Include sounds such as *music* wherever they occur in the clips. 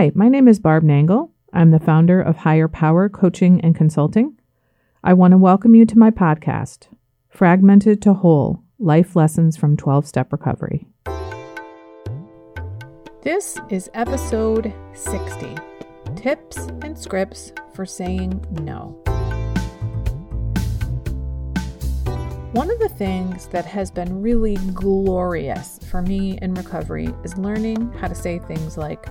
Hi, my name is Barb Nangle. I'm the founder of Higher Power Coaching and Consulting. I want to welcome you to my podcast, Fragmented to Whole Life Lessons from 12 Step Recovery. This is episode 60 Tips and Scripts for Saying No. One of the things that has been really glorious for me in recovery is learning how to say things like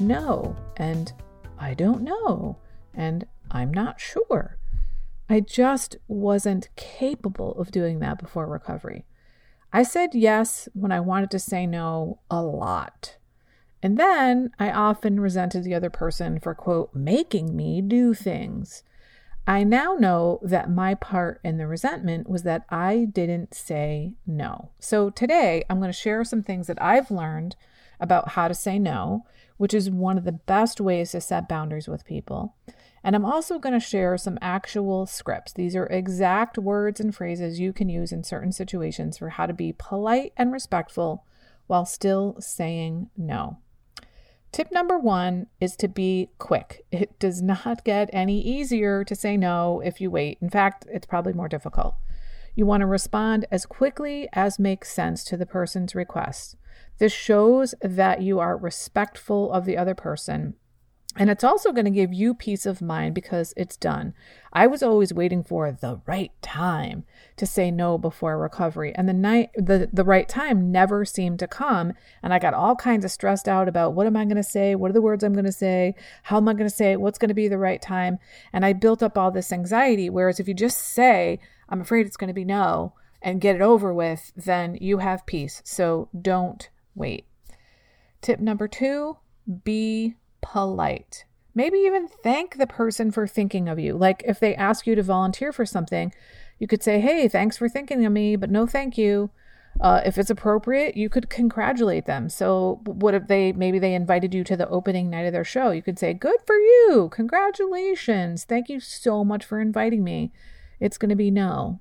no and I don't know and I'm not sure. I just wasn't capable of doing that before recovery. I said yes when I wanted to say no a lot. And then I often resented the other person for, quote, making me do things. I now know that my part in the resentment was that I didn't say no. So today I'm going to share some things that I've learned about how to say no, which is one of the best ways to set boundaries with people. And I'm also going to share some actual scripts. These are exact words and phrases you can use in certain situations for how to be polite and respectful while still saying no. Tip number one is to be quick. It does not get any easier to say no if you wait. In fact, it's probably more difficult. You want to respond as quickly as makes sense to the person's request. This shows that you are respectful of the other person and it's also going to give you peace of mind because it's done. I was always waiting for the right time to say no before recovery. And the night the, the right time never seemed to come. And I got all kinds of stressed out about what am I going to say? What are the words I'm going to say? How am I going to say it? What's going to be the right time? And I built up all this anxiety. Whereas if you just say, I'm afraid it's going to be no, and get it over with, then you have peace. So don't wait. Tip number two be polite. Maybe even thank the person for thinking of you. Like if they ask you to volunteer for something, you could say, Hey, thanks for thinking of me, but no thank you. Uh, if it's appropriate, you could congratulate them. So, what if they maybe they invited you to the opening night of their show? You could say, Good for you. Congratulations. Thank you so much for inviting me. It's going to be no.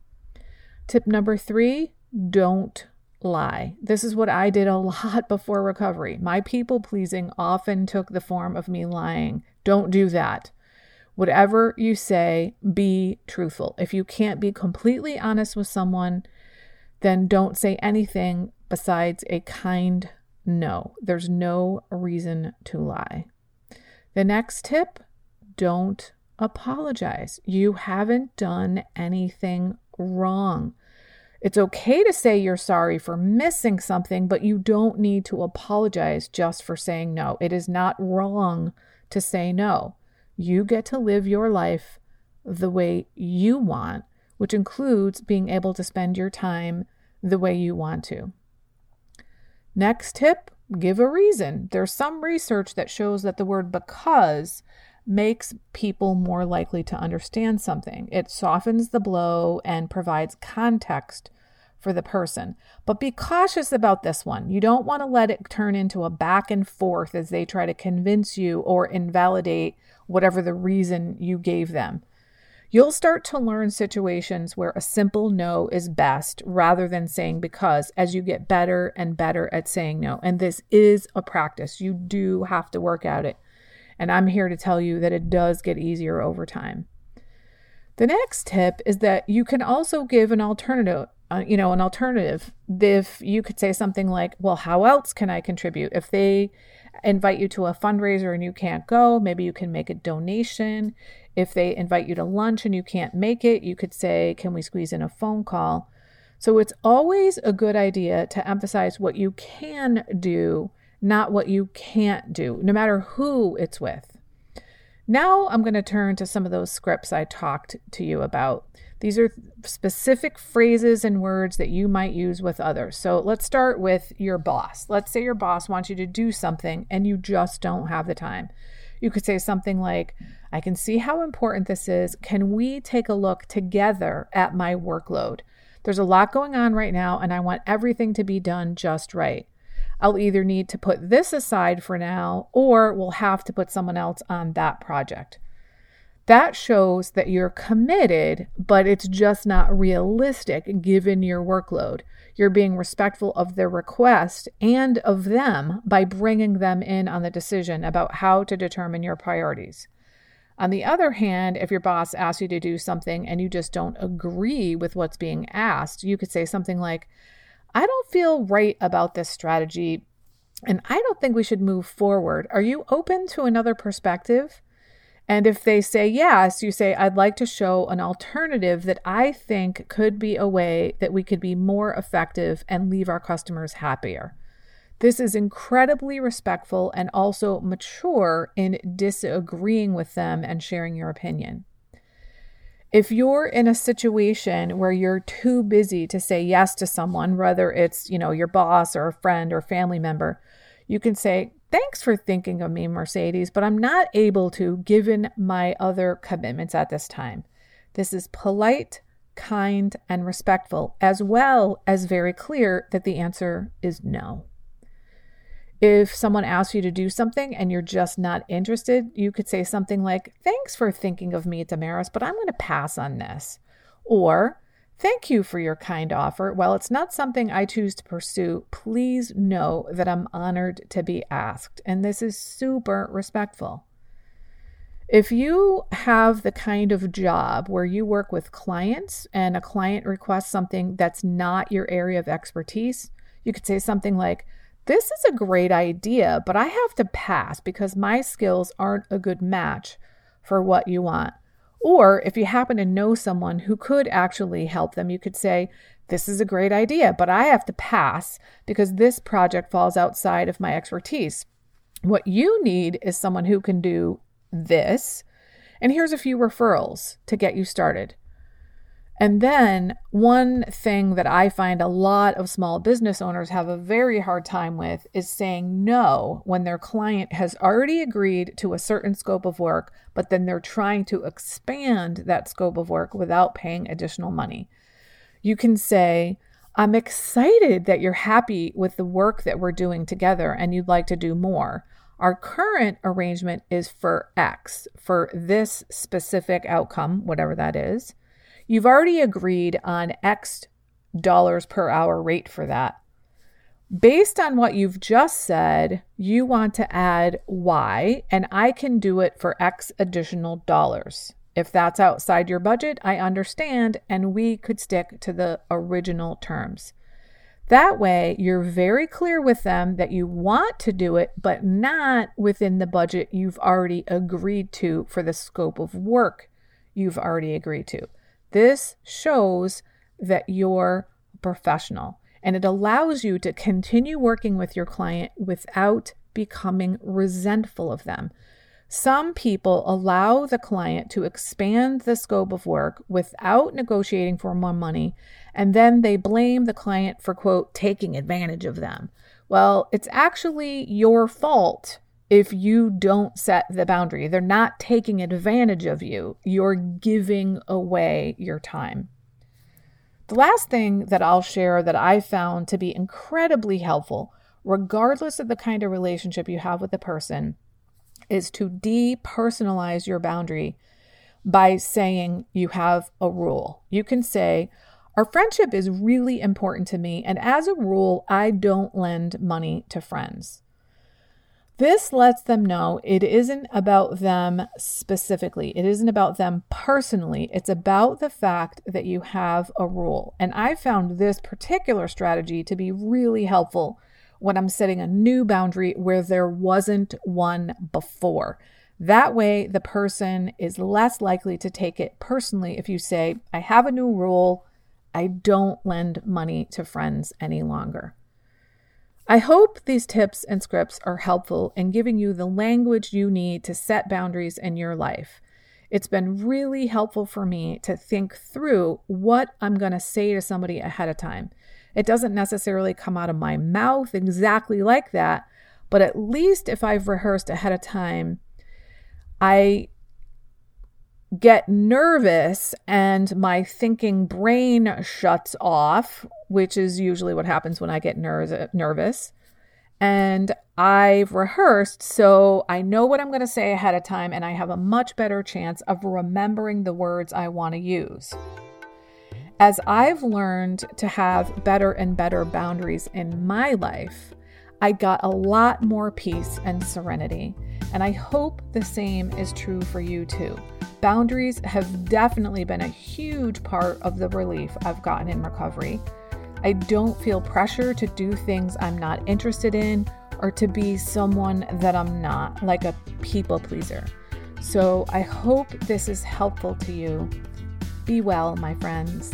Tip number three don't lie. This is what I did a *laughs* lot before recovery. My people pleasing often took the form of me lying. Don't do that. Whatever you say, be truthful. If you can't be completely honest with someone, then don't say anything besides a kind no. There's no reason to lie. The next tip don't apologize. You haven't done anything wrong. It's okay to say you're sorry for missing something, but you don't need to apologize just for saying no. It is not wrong to say no. You get to live your life the way you want, which includes being able to spend your time the way you want to. Next tip give a reason. There's some research that shows that the word because makes people more likely to understand something. It softens the blow and provides context for the person. But be cautious about this one. You don't want to let it turn into a back and forth as they try to convince you or invalidate whatever the reason you gave them. You'll start to learn situations where a simple no is best rather than saying because as you get better and better at saying no. And this is a practice. You do have to work at it. And I'm here to tell you that it does get easier over time. The next tip is that you can also give an alternative, uh, you know, an alternative. If you could say something like, "Well, how else can I contribute?" If they invite you to a fundraiser and you can't go, maybe you can make a donation. If they invite you to lunch and you can't make it, you could say, "Can we squeeze in a phone call?" So it's always a good idea to emphasize what you can do not what you can't do, no matter who it's with. Now I'm going to turn to some of those scripts I talked to you about. These are specific phrases and words that you might use with others. So let's start with your boss. Let's say your boss wants you to do something and you just don't have the time. You could say something like, I can see how important this is. Can we take a look together at my workload? There's a lot going on right now, and I want everything to be done just right. I'll either need to put this aside for now or we'll have to put someone else on that project. That shows that you're committed, but it's just not realistic given your workload. You're being respectful of their request and of them by bringing them in on the decision about how to determine your priorities. On the other hand, if your boss asks you to do something and you just don't agree with what's being asked, you could say something like, I don't feel right about this strategy and I don't think we should move forward. Are you open to another perspective? And if they say yes, you say, I'd like to show an alternative that I think could be a way that we could be more effective and leave our customers happier. This is incredibly respectful and also mature in disagreeing with them and sharing your opinion. If you're in a situation where you're too busy to say yes to someone, whether it's, you know, your boss or a friend or family member, you can say, "Thanks for thinking of me, Mercedes, but I'm not able to given my other commitments at this time." This is polite, kind, and respectful, as well as very clear that the answer is no. If someone asks you to do something and you're just not interested, you could say something like, Thanks for thinking of me, Damaris, but I'm going to pass on this. Or, Thank you for your kind offer. While it's not something I choose to pursue, please know that I'm honored to be asked. And this is super respectful. If you have the kind of job where you work with clients and a client requests something that's not your area of expertise, you could say something like, this is a great idea, but I have to pass because my skills aren't a good match for what you want. Or if you happen to know someone who could actually help them, you could say, This is a great idea, but I have to pass because this project falls outside of my expertise. What you need is someone who can do this. And here's a few referrals to get you started. And then, one thing that I find a lot of small business owners have a very hard time with is saying no when their client has already agreed to a certain scope of work, but then they're trying to expand that scope of work without paying additional money. You can say, I'm excited that you're happy with the work that we're doing together and you'd like to do more. Our current arrangement is for X, for this specific outcome, whatever that is. You've already agreed on X dollars per hour rate for that. Based on what you've just said, you want to add Y, and I can do it for X additional dollars. If that's outside your budget, I understand, and we could stick to the original terms. That way, you're very clear with them that you want to do it, but not within the budget you've already agreed to for the scope of work you've already agreed to. This shows that you're a professional and it allows you to continue working with your client without becoming resentful of them. Some people allow the client to expand the scope of work without negotiating for more money, and then they blame the client for, quote, taking advantage of them. Well, it's actually your fault if you don't set the boundary. They're not taking advantage of you, you're giving away your time. The last thing that I'll share that I found to be incredibly helpful, regardless of the kind of relationship you have with the person, is to depersonalize your boundary by saying you have a rule. You can say, Our friendship is really important to me, and as a rule, I don't lend money to friends. This lets them know it isn't about them specifically. It isn't about them personally. It's about the fact that you have a rule. And I found this particular strategy to be really helpful when I'm setting a new boundary where there wasn't one before. That way, the person is less likely to take it personally if you say, I have a new rule. I don't lend money to friends any longer. I hope these tips and scripts are helpful in giving you the language you need to set boundaries in your life. It's been really helpful for me to think through what I'm going to say to somebody ahead of time. It doesn't necessarily come out of my mouth exactly like that, but at least if I've rehearsed ahead of time, I get nervous and my thinking brain shuts off, which is usually what happens when I get ner- nervous. and I've rehearsed, so I know what I'm going to say ahead of time, and I have a much better chance of remembering the words I want to use. As I've learned to have better and better boundaries in my life, I got a lot more peace and serenity. And I hope the same is true for you too. Boundaries have definitely been a huge part of the relief I've gotten in recovery. I don't feel pressure to do things I'm not interested in or to be someone that I'm not, like a people pleaser. So I hope this is helpful to you. Be well, my friends.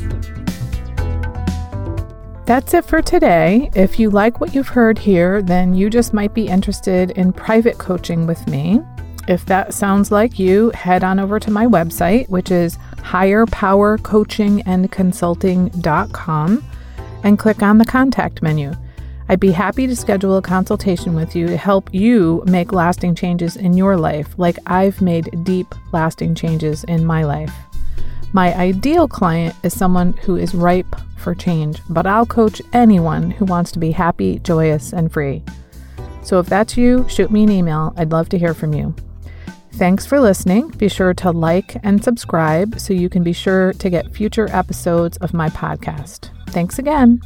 That's it for today. If you like what you've heard here, then you just might be interested in private coaching with me. If that sounds like you, head on over to my website, which is higherpowercoachingandconsulting.com, and click on the contact menu. I'd be happy to schedule a consultation with you to help you make lasting changes in your life, like I've made deep, lasting changes in my life. My ideal client is someone who is ripe for change, but I'll coach anyone who wants to be happy, joyous, and free. So if that's you, shoot me an email. I'd love to hear from you. Thanks for listening. Be sure to like and subscribe so you can be sure to get future episodes of my podcast. Thanks again.